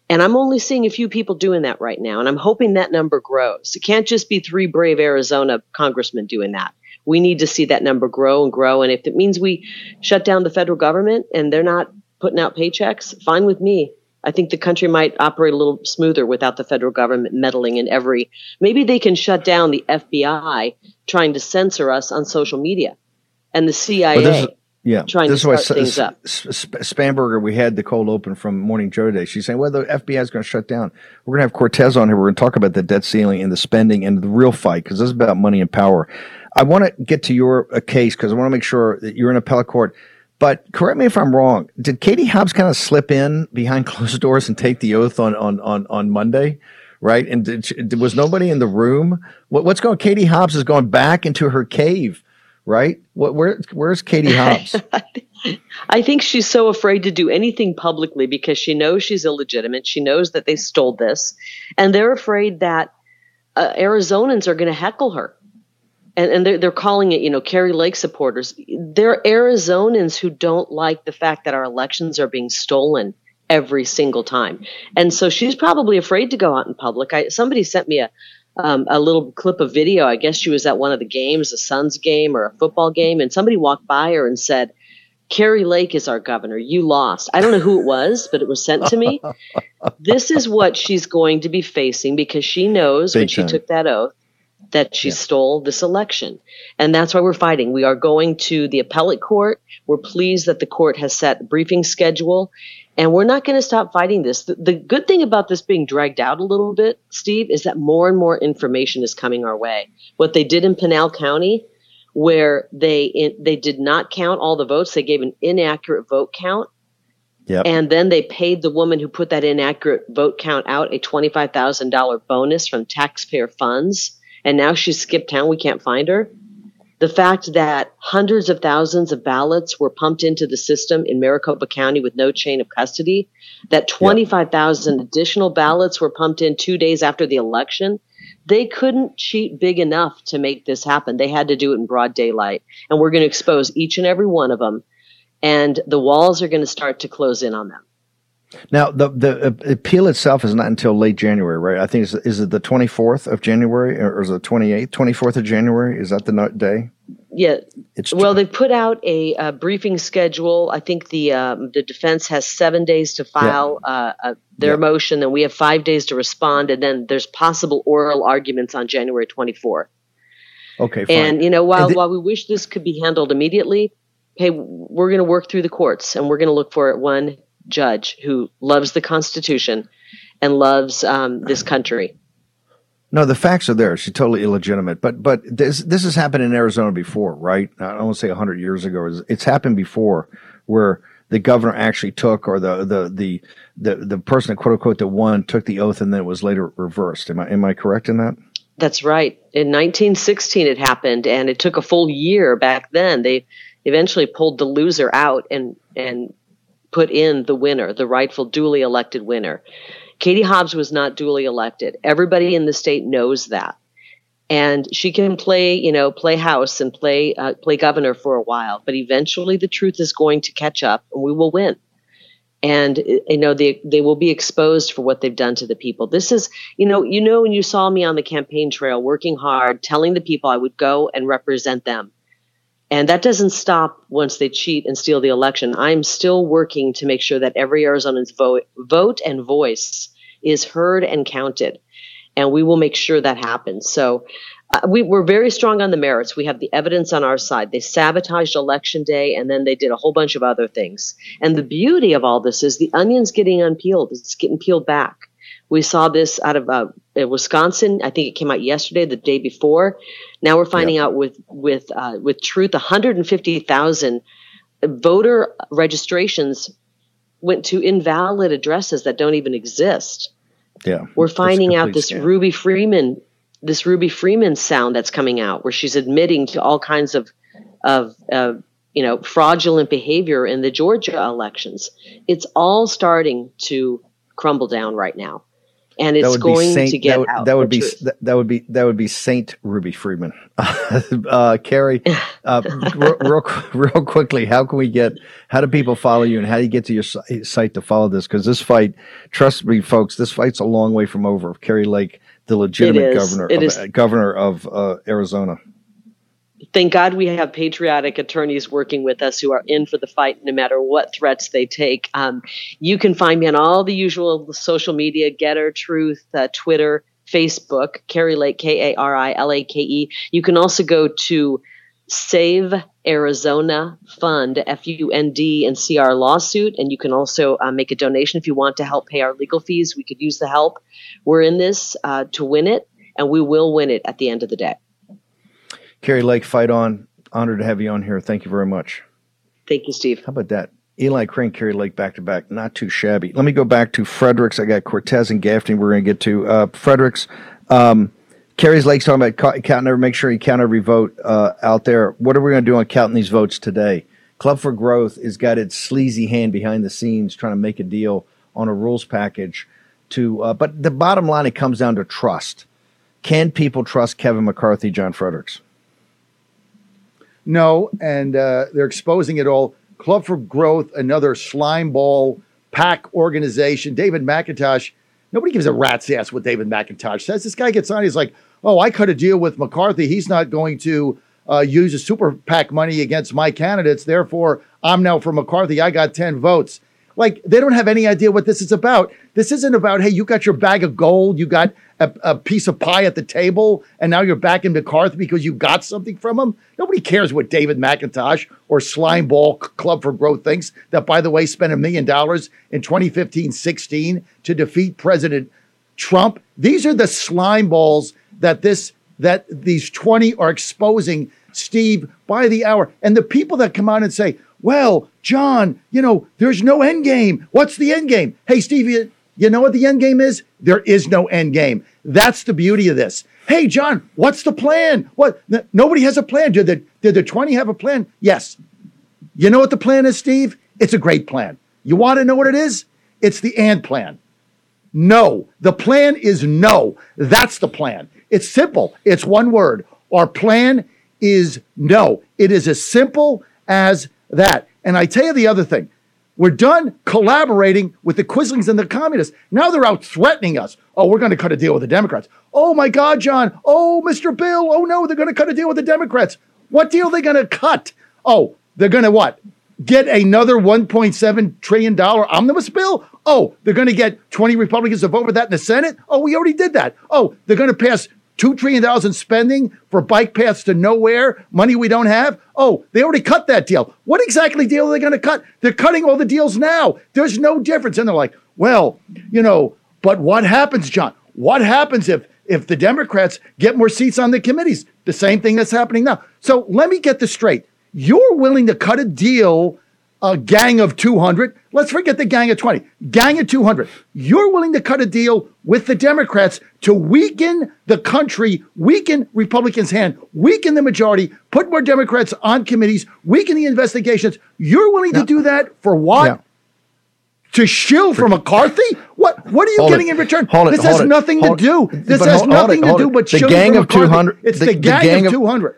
And I'm only seeing a few people doing that right now. And I'm hoping that number grows. It can't just be three brave Arizona congressmen doing that. We need to see that number grow and grow. And if it means we shut down the federal government and they're not putting out paychecks, fine with me. I think the country might operate a little smoother without the federal government meddling in every. Maybe they can shut down the FBI trying to censor us on social media, and the CIA. Well, is, yeah, trying this to start things up. Spanberger, we had the cold open from Morning Joe today. She's saying, "Well, the FBI is going to shut down. We're going to have Cortes on here. We're going to talk about the debt ceiling and the spending and the real fight because this is about money and power." I want to get to your uh, case because I want to make sure that you're in appellate court. But correct me if I'm wrong. Did Katie Hobbs kind of slip in behind closed doors and take the oath on on on, on Monday? Right, and did, was nobody in the room? What, what's going? Katie Hobbs is going back into her cave, right? What, where, where's Katie Hobbs? I think she's so afraid to do anything publicly because she knows she's illegitimate. She knows that they stole this, and they're afraid that uh, Arizonans are going to heckle her and, and they're, they're calling it, you know, Kari Lake supporters. They're Arizonans who don't like the fact that our elections are being stolen every single time. And so she's probably afraid to go out in public. I, somebody sent me a, um, a little clip of video. I guess she was at one of the games, a Suns game or a football game, and somebody walked by her and said, Kari Lake is our governor. You lost. I don't know who it was, but it was sent to me. this is what she's going to be facing because she knows Big when time. she took that oath that she yeah. stole this election. And that's why we're fighting. We are going to the appellate court. We're pleased that the court has set a briefing schedule. And we're not going to stop fighting this. The, the, good thing about this being dragged out a little bit, Steve, is that more and more information is coming our way. What they did in Pinal County, where they in, they did not count all the votes, they gave an inaccurate vote count. Yep. And then they paid the woman who put that inaccurate vote count out a $25,000 bonus from taxpayer funds and now she's skipped town. We can't find her. The fact that hundreds of thousands of ballots were pumped into the system in Maricopa County with no chain of custody, that 25,000 yep. additional ballots were pumped in two days after the election. They couldn't cheat big enough to make this happen. They had to do it in broad daylight. And we're going to expose each and every one of them. And the walls are going to start to close in on them. Now, the the appeal itself is not until late January, right? I think is is it the twenty fourth of January or is it the twenty eighth, twenty fourth of January? Is that the day? Yeah. It's well, they put out a, briefing schedule. I think the um, the defense has seven days to file yeah. uh, uh, their yeah. motion, and we have five days to respond, and then there's possible oral arguments on January twenty fourth. Okay. Fine. And you know, while while we wish this could be handled immediately, hey, we're going to work through the courts, and we're going to look for it one judge who loves the Constitution and loves um, this country. No, the facts are there. She's totally illegitimate. But but this this has happened in Arizona before, right? I don't want to say hundred years ago. It's happened before where the governor actually took, or the the the the, the person that quote unquote that won took the oath, and then it was later reversed. Am I am I correct in that? That's right. In 1916, it happened, and it took a full year back then. They eventually pulled the loser out and and put in the winner, the rightful duly elected winner. Katie Hobbs was not duly elected. Everybody in the state knows that. And she can play, you know, play house and play uh, play governor for a while, but eventually the truth is going to catch up and we will win. and you know they they will be exposed for what they've done to the people. This is you know you know when you saw me on the campaign trail working hard, telling the people I would go and represent them. And that doesn't stop once they cheat and steal the election. I'm still working to make sure that every Arizonan's vote vote and voice is heard and counted. And we will make sure that happens. So uh, we were very strong on the merits. We have the evidence on our side. They sabotaged election day and then they did a whole bunch of other things. And the beauty of all this is the onion's getting unpeeled. It's getting peeled back. We saw this out of uh, Wisconsin. I think it came out yesterday, the day before. Now we're finding out with with uh, with Truth, 150,000 voter registrations went to invalid addresses that don't even exist. Yeah, we're finding out this scam. Ruby Freeman this Ruby Freeman sound that's coming out, where she's admitting to all kinds of of uh, you know fraudulent behavior in the Georgia elections. It's all starting to crumble down right now, and it's going Saint, to get that would, out. That would be that, that, would be that would be Saint Ruby Freeman. uh, Kari, uh, real, real, real quickly, how can we get? How do people follow you, and how do you get to your site to follow this? Because this fight, trust me, folks, this fight's a long way from over. Kari Lake the legitimate governor of, uh, governor of uh, Arizona. Thank God we have patriotic attorneys working with us who are in for the fight no matter what threats they take. Um, you can find me on all the usual social media GETTR, Truth, uh, Twitter, Facebook, Kari Lake, K A R I L A K E. You can also go to Save Arizona Fund, F U N D, and see our lawsuit. And you can also uh, make a donation if you want to help pay our legal fees. We could use the help. We're in this uh, to win it, and we will win it at the end of the day. Kari Lake, fight on. Honored to have you on here. Thank you very much. Thank you, Steve. How about that? Eli Crane, Kari Lake back to back. Not too shabby. Let me go back to Fredericks. I got Cortes and Gaffney we're going to get to. Uh, Fredericks, um, Kari's Lake's talking about counting every, make sure you count every vote uh, out there. What are we going to do on counting these votes today? Club for Growth has got its sleazy hand behind the scenes trying to make a deal on a rules package to, uh, but the bottom line, it comes down to trust. Can people trust Kevin McCarthy, John Fredericks? No, and uh, they're exposing it all. Club for Growth, another slime ball pack organization. David McIntosh Nobody gives a rat's ass what David McIntosh says. This guy gets on, he's like, oh, I cut a deal with McCarthy. He's not going to uh, use a super PAC money against my candidates. Therefore, I'm now for McCarthy. I got 10 votes. Like, they don't have any idea what this is about. This isn't about, hey, you got your bag of gold, you got a, a piece of pie at the table, and now you're back in McCarthy because you got something from him. Nobody cares what David McIntosh or Slimeball Club for Growth thinks. That, by the way, spent a million dollars in 2015 16 to defeat President Trump. These are the slime balls that this that these 20 are exposing Steve by the hour. And the people that come out and say, well, John, you know, there's no end game. What's the end game? Hey, Steve, you, know what the end game is? There is no end game. That's the beauty of this. Hey, John, what's the plan? What? N- nobody has a plan. Did the, did the 20 have a plan? Yes. You know what the plan is, Steve? It's a great plan. You want to know what it is? It's the and plan. No. The plan is no. That's the plan. It's simple. It's one word. Our plan is no. It is as simple as that. And I tell you the other thing. We're done collaborating with the Quislings and the communists. Now they're out threatening us. Oh, we're going to cut a deal with the Democrats. Oh my God, John. Oh, Mr. Bill. Oh no, they're going to cut a deal with the Democrats. What deal are they going to cut? Oh, they're going to what? Get another $1.7 trillion omnibus bill? Oh, they're going to get 20 Republicans to vote for that in the Senate? Oh, we already did that. Oh, they're going to pass two trillion dollars in spending for bike paths to nowhere, money we don't have. Oh, they already cut that deal. What exactly deal are they going to cut? They're cutting all the deals now. There's no difference. And they're like, well, you know, but what happens, John? What happens if if the Democrats get more seats on the committees? The same thing that's happening now. So let me get this straight. You're willing to cut a deal a gang of 200. Let's forget the gang of 20. Gang of 200. You're willing to cut a deal with the Democrats to weaken the country, weaken Republicans' hand, weaken the majority, put more Democrats on committees, weaken the investigations. You're willing to do that for what? Yeah. To shill for McCarthy? What What are you hold getting it. in return? Hold this it, has nothing to do. This has nothing to do but the gang of 200. It's the, the gang, gang, of 200.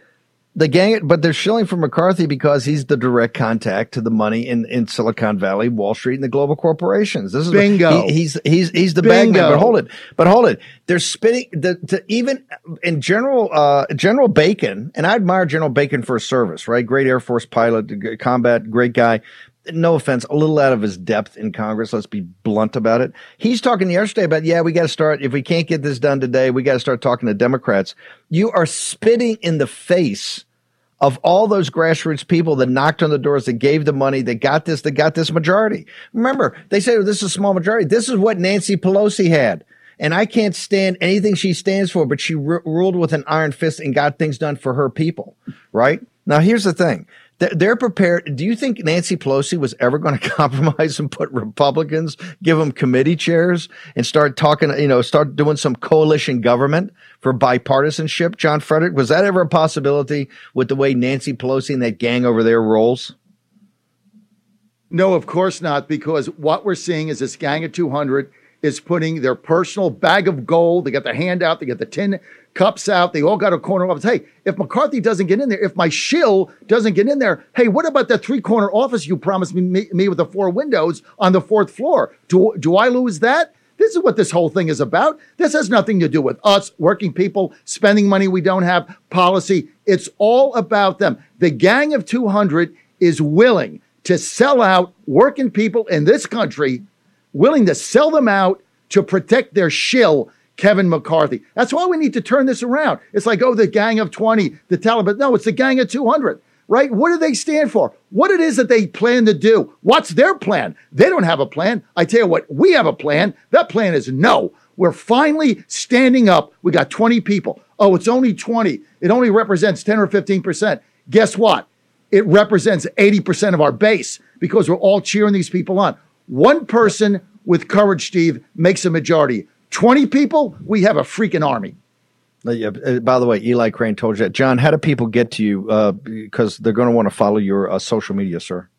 The gang, but they're shilling for McCarthy because he's the direct contact to the money in, in Silicon Valley, Wall Street, and the global corporations. This is bingo. He, he's he's he's the bag man. But hold it, but hold it. They're spitting the, the even in General uh, General Bacon, and I admire General Bacon for his service. Right, great Air Force pilot, combat, great guy no offense, a little out of his depth in Congress. Let's be blunt about it. He's talking yesterday about, yeah, we got to start, if we can't get this done today, we got to start talking to Democrats. You are spitting in the face of all those grassroots people that knocked on the doors, that gave the money, that got this, that got this majority. Remember, they say oh, this is a small majority. This is what Nancy Pelosi had. And I can't stand anything she stands for, but she r- ruled with an iron fist and got things done for her people, right? Now, here's the thing they're prepared. Do you think Nancy Pelosi was ever going to compromise and put Republicans, give them committee chairs and start talking, you know, start doing some coalition government for bipartisanship? John Frederick, was that ever a possibility with the way Nancy Pelosi and that gang over there rolls? No, of course not, because what we're seeing is this gang of 200 is putting their personal bag of gold. They got the handout, they got the tin cups out. They all got a corner office. Hey, if McCarthy doesn't get in there, if my shill doesn't get in there, hey, what about that three corner office you promised me, me, me with the four windows on the fourth floor? Do, do I lose that? This is what this whole thing is about. This has nothing to do with us, working people, spending money we don't have, policy. It's all about them. The Gang of 200 is willing to sell out working people in this country, willing to sell them out to protect their shill Kevin McCarthy. That's why we need to turn this around. It's like, oh, the gang of 20, the Taliban. No, it's the gang of 200, right? What do they stand for? What it is that they plan to do? What's their plan? They don't have a plan. I tell you what, we have a plan. That plan is no. We're finally standing up. We got 20 people. Oh, it's only 20. It only represents 10 or 15%. Guess what? It represents 80% of our base because we're all cheering these people on. One person with courage, Steve, makes a majority. 20 people, we have a freaking army. Uh, uh, by the way, Eli Crane told you that. John, how do people get to you? Uh, because they're going to want to follow your uh, social media, sir.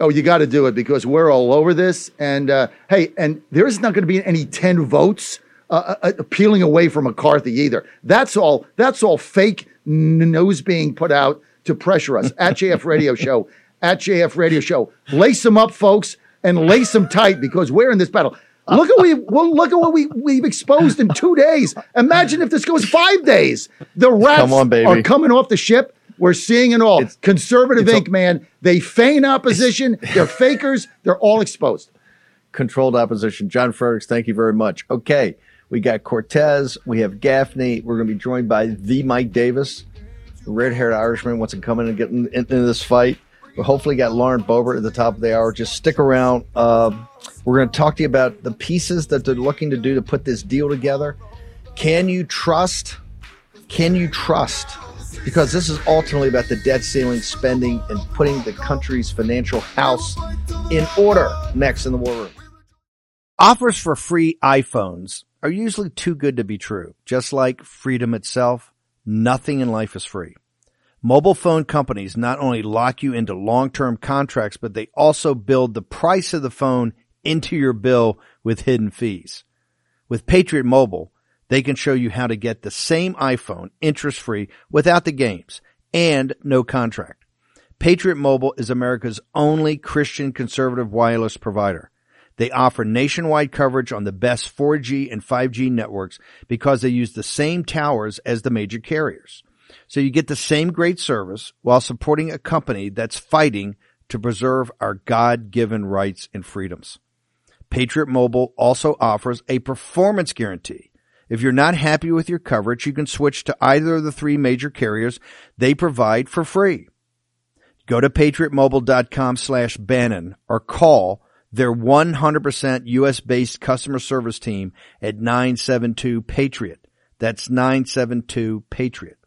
Oh, you got to do it because we're all over this. And uh, hey, and there is not going to be any 10 votes uh, peeling away from McCarthy either. That's all. That's all fake news being put out to pressure us at JF Radio Show. At JF Radio Show. Lace them up, folks, and lace them tight because we're in this battle. Look at we well, look at what we we've exposed in two days. Imagine if this goes five days. The rats Come on, baby. are coming off the ship. We're seeing it all. It's, Conservative it's Inc. A, man, they feign opposition. They're fakers. They're all exposed. Controlled opposition. John Fredericks, thank you very much. Okay, we got Cortes. We have Gaffney. We're going to be joined by the Mike Davis, red-haired Irishman. Wants to come in and get in, into this fight. We hopefully got Lauren Boebert at the top of the hour. Just stick around. Uh, we're going to talk to you about the pieces that they're looking to do to put this deal together. Can you trust? Can you trust? Because this is ultimately about the debt ceiling, spending, and putting the country's financial house in order. Next in the war room. Offers for free iPhones are usually too good to be true. Just like freedom itself, nothing in life is free. Mobile phone companies not only lock you into long-term contracts, but they also build the price of the phone into your bill with hidden fees. With Patriot Mobile, they can show you how to get the same iPhone interest free without the games and no contract. Patriot Mobile is America's only Christian conservative wireless provider. They offer nationwide coverage on the best 4G and 5G networks because they use the same towers as the major carriers. So you get the same great service while supporting a company that's fighting to preserve our God given rights and freedoms. Patriot Mobile also offers a performance guarantee. If you're not happy with your coverage, you can switch to either of the three major carriers they provide for free. Go to patriotmobile.com slash Bannon or call their 100% US based customer service team at 972 Patriot. That's 972 Patriot.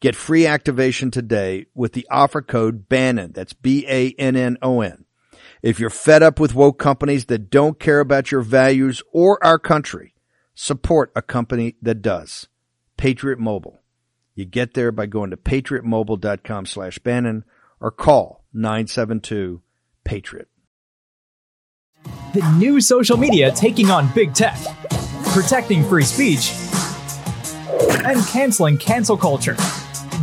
Get free activation today with the offer code Bannon. That's B-A-N-N-O-N. If you're fed up with woke companies that don't care about your values or our country, support a company that does. Patriot Mobile. You get there by going to patriotmobile.com slash Bannon or call 972 Patriot. The new social media taking on big tech, protecting free speech, and canceling cancel culture.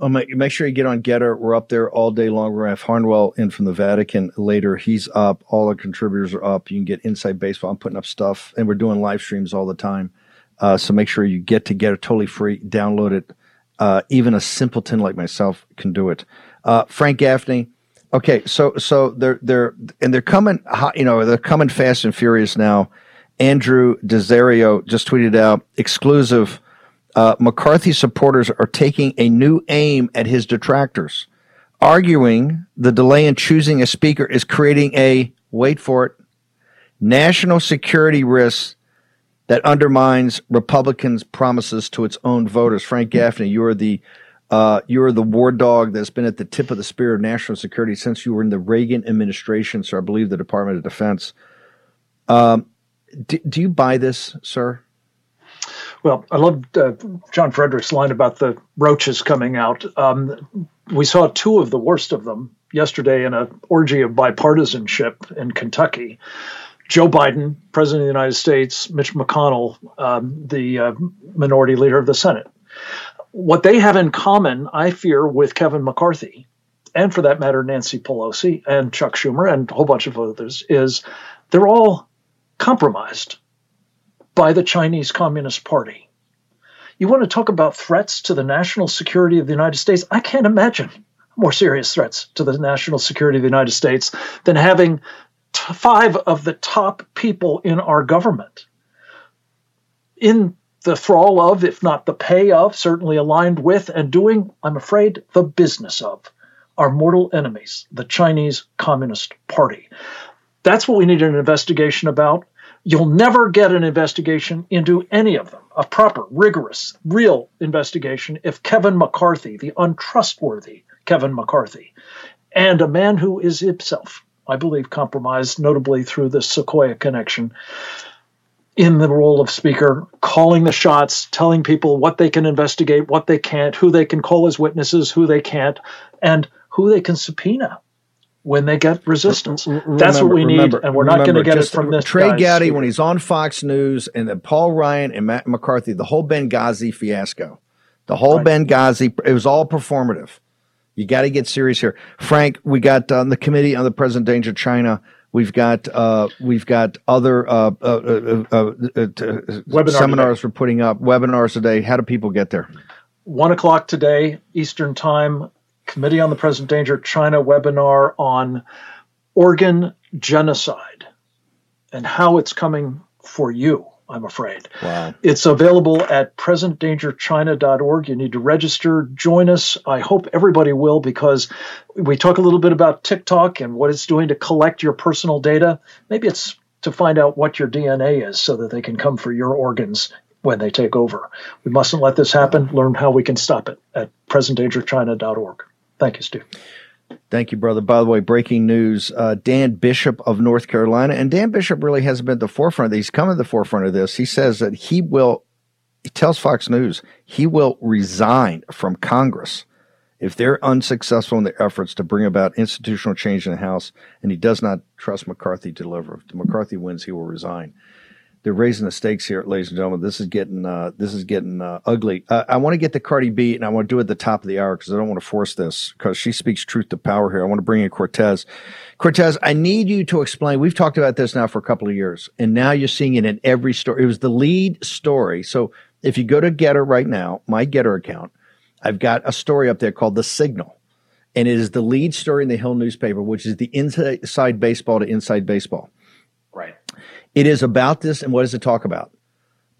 Oh, make, make sure you get on Gettr. We're up there all day long. We're going to have Harnwell in from the Vatican later. He's up. All the contributors are up. You can get Inside Baseball. I'm putting up stuff, and we're doing live streams all the time. Uh, so make sure you get to Gettr totally free. Download it. Uh, even a simpleton like myself can do it. Uh, Frank Gaffney. Okay, so so they're they're and they're coming. hot, You know, they're coming fast and furious now. Andrew Desiderio just tweeted out exclusive uh, McCarthy supporters are taking a new aim at his detractors, arguing the delay in choosing a speaker is creating a, wait for it, national security risk that undermines Republicans' promises to its own voters. Frank Gaffney, you are the uh, you're the war dog that's been at the tip of the spear of national security since you were in the Reagan administration, so I believe the Department of Defense. Um, do, do you buy this, sir? Well, I loved uh, John Frederick's line about the roaches coming out. Um, we saw two of the worst of them yesterday in an orgy of bipartisanship in Kentucky. Joe Biden, President of the United States, Mitch McConnell, um, the uh, minority leader of the Senate. What they have in common, I fear, with Kevin McCarthy, and for that matter, Nancy Pelosi and Chuck Schumer and a whole bunch of others, is they're all compromised by the Chinese Communist Party. You want to talk about threats to the national security of the United States? I can't imagine more serious threats to the national security of the United States than having t- five of the top people in our government in the thrall of, if not the pay of, certainly aligned with, and doing, I'm afraid, the business of our mortal enemies, the Chinese Communist Party. That's what we need an investigation about. You'll never get an investigation into any of them, a proper, rigorous, real investigation, if Kevin McCarthy, the untrustworthy Kevin McCarthy, and a man who is himself, I believe, compromised, notably through the Sequoia connection, in the role of speaker, calling the shots, telling people what they can investigate, what they can't, who they can call as witnesses, who they can't, and who they can subpoena when they get resistance. Remember, That's what we need, and we're not going to get it from this. Trey Gowdy when he's on Fox News, and then Paul Ryan and Matt McCarthy, the whole Benghazi fiasco, the whole right. Benghazi, it was all performative. You got to get serious here, Frank. We got on uh, the committee on the present danger of China. We've got uh, we've got other uh, uh, uh, uh seminars today. we're putting up, webinars today. How do people get there? One o'clock today, Eastern Time. Committee on the Present Danger China webinar on organ genocide and how it's coming for you, I'm afraid. Wow. It's available at presentdangerchina.org. You need to register, join us. I hope everybody will because we talk a little bit about TikTok and what it's doing to collect your personal data. Maybe it's to find out what your DNA is so that they can come for your organs when they take over. We mustn't let this happen. Learn how we can stop it at presentdangerchina.org. Thank you, Steve. Thank you, brother. By the way, breaking news: uh, Dan Bishop of North Carolina, and Dan Bishop really hasn't been at the forefront. He's come to the forefront of this. He says that he will. He tells Fox News he will resign from Congress if they're unsuccessful in their efforts to bring about institutional change in the House, and he does not trust McCarthy to deliver. If McCarthy wins, he will resign they're raising the stakes here, ladies and gentlemen. This is getting uh, this is getting uh, ugly. Uh, I want to get to Cardi B, and I want to do it at the top of the hour because I don't want to force this because she speaks truth to power here. I want to bring in Cortes. Cortes, I need you to explain. We've talked about this now for a couple of years, and now you're seeing it in every story. It was the lead story. So if you go to Gettr right now, my Gettr account, I've got a story up there called The Signal. And it is the lead story in the Hill newspaper, which is the inside baseball to inside baseball. Right. It is about this, and what does it talk about?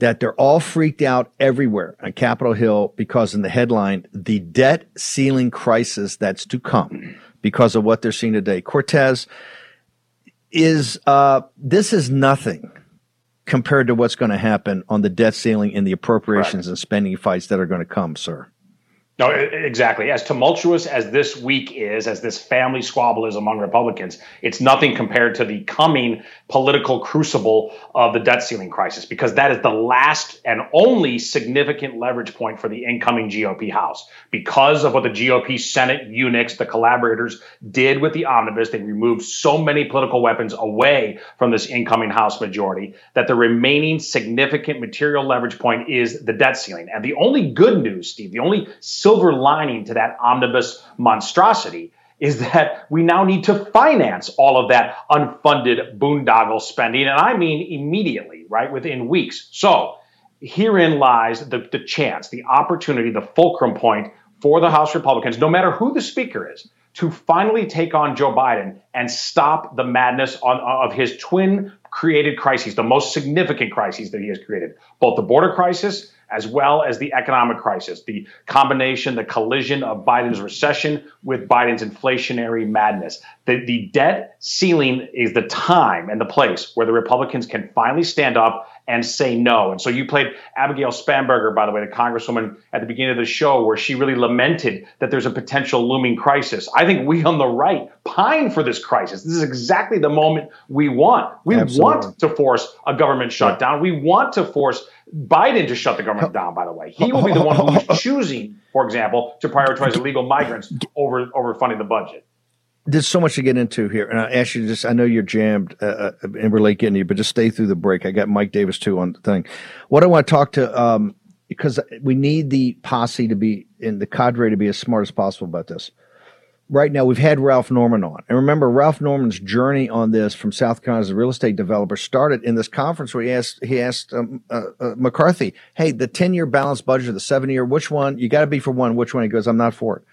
That they're all freaked out everywhere on Capitol Hill because, in the headline, the debt ceiling crisis that's to come because of what they're seeing today. Cortes is uh, this is nothing compared to what's going to happen on the debt ceiling and the appropriations right. and spending fights that are going to come, sir. No, exactly. As tumultuous as this week is, as this family squabble is among Republicans, it's nothing compared to the coming political crucible of the debt ceiling crisis, because that is the last and only significant leverage point for the incoming GOP House. Because of what the GOP Senate eunuchs, the collaborators, did with the omnibus, they removed so many political weapons away from this incoming House majority that the remaining significant material leverage point is the debt ceiling. And the only good news, Steve, the only silver lining to that omnibus monstrosity is that we now need to finance all of that unfunded boondoggle spending. And I mean immediately, right? Within weeks. So herein lies the, the chance, the opportunity, the fulcrum point for the House Republicans, no matter who the speaker is, to finally take on Joe Biden and stop the madness on, of his twin created crises, the most significant crises that he has created, both the border crisis as well as the economic crisis, the combination, the collision of Biden's recession with Biden's inflationary madness. The, the debt ceiling is the time and the place where the Republicans can finally stand up and say no. And so you played Abigail Spanberger, by the way, the congresswoman at the beginning of the show, where she really lamented that there's a potential looming crisis. I think we on the right pine for this crisis. This is exactly the moment we want. We Absolutely. want to force a government shutdown. We want to force Biden to shut the government down, by the way. He will be the one who's choosing, for example, to prioritize illegal migrants over, over funding the budget. There's so much to get into here. And I ask you just, I know you're jammed uh, uh, and we're late getting you, but just stay through the break. I got Mike Davis too on the thing. What I want to talk to, um, because we need the posse to be in the cadre to be as smart as possible about this right now we've had Ralph Norman on. And remember, Ralph Norman's journey on this from South Carolina as a real estate developer started in this conference where he asked he asked um, uh, uh, McCarthy, "Hey, the ten year balanced budget, or the seven year, which one? You got to be for one. Which one?" He goes, "I'm not for it."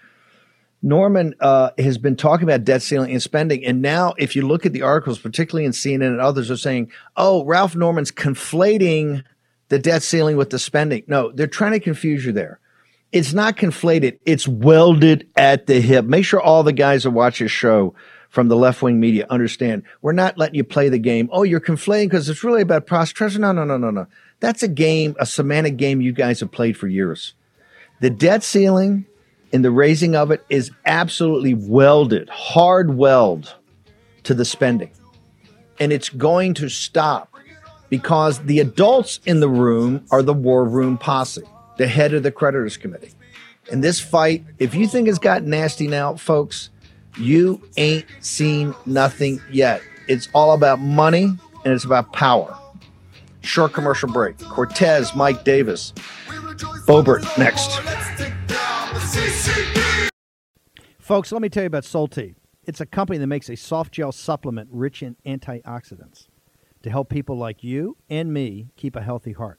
Norman uh, has been talking about debt ceiling and spending, and now if you look at the articles, particularly in CNN and others, are saying, "Oh, Ralph Norman's conflating." The debt ceiling with the spending. No, they're trying to confuse you there it's not conflated. It's welded at the hip. Make sure all the guys that watch this show from the left wing media understand we're not letting you play the game. Oh, you're conflating because it's really about prosperity. No, no, no, no, no. That's a game, a semantic game you guys have played for years. The debt ceiling and the raising of it is absolutely welded, hard weld to the spending. And it's going to stop because the adults in the room are the war room posse the head of the creditors committee. And this fight, if you think it's got nasty now, folks, you ain't seen nothing yet. It's all about money and it's about power. Short commercial break. Cortes, Mike Davis, Boebert next. Folks, let me tell you about Solti. It's a company that makes a soft gel supplement rich in antioxidants to help people like you and me keep a healthy heart.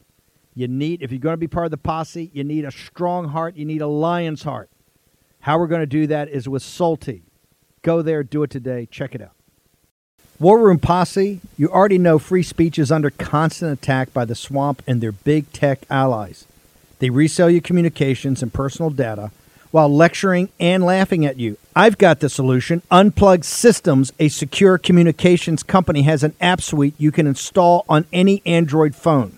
You need, if you're going to be part of the posse, you need a strong heart. You need a lion's heart. How we're going to do that is with Salty. Go there, do it today. Check it out. War Room Posse, you already know free speech is under constant attack by the swamp and their big tech allies. They resell your communications and personal data while lecturing and laughing at you. I've got the solution. Unplug Systems, a secure communications company, has an app suite you can install on any Android phone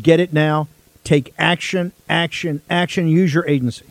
Get it now. Take action, action, action. Use your agency.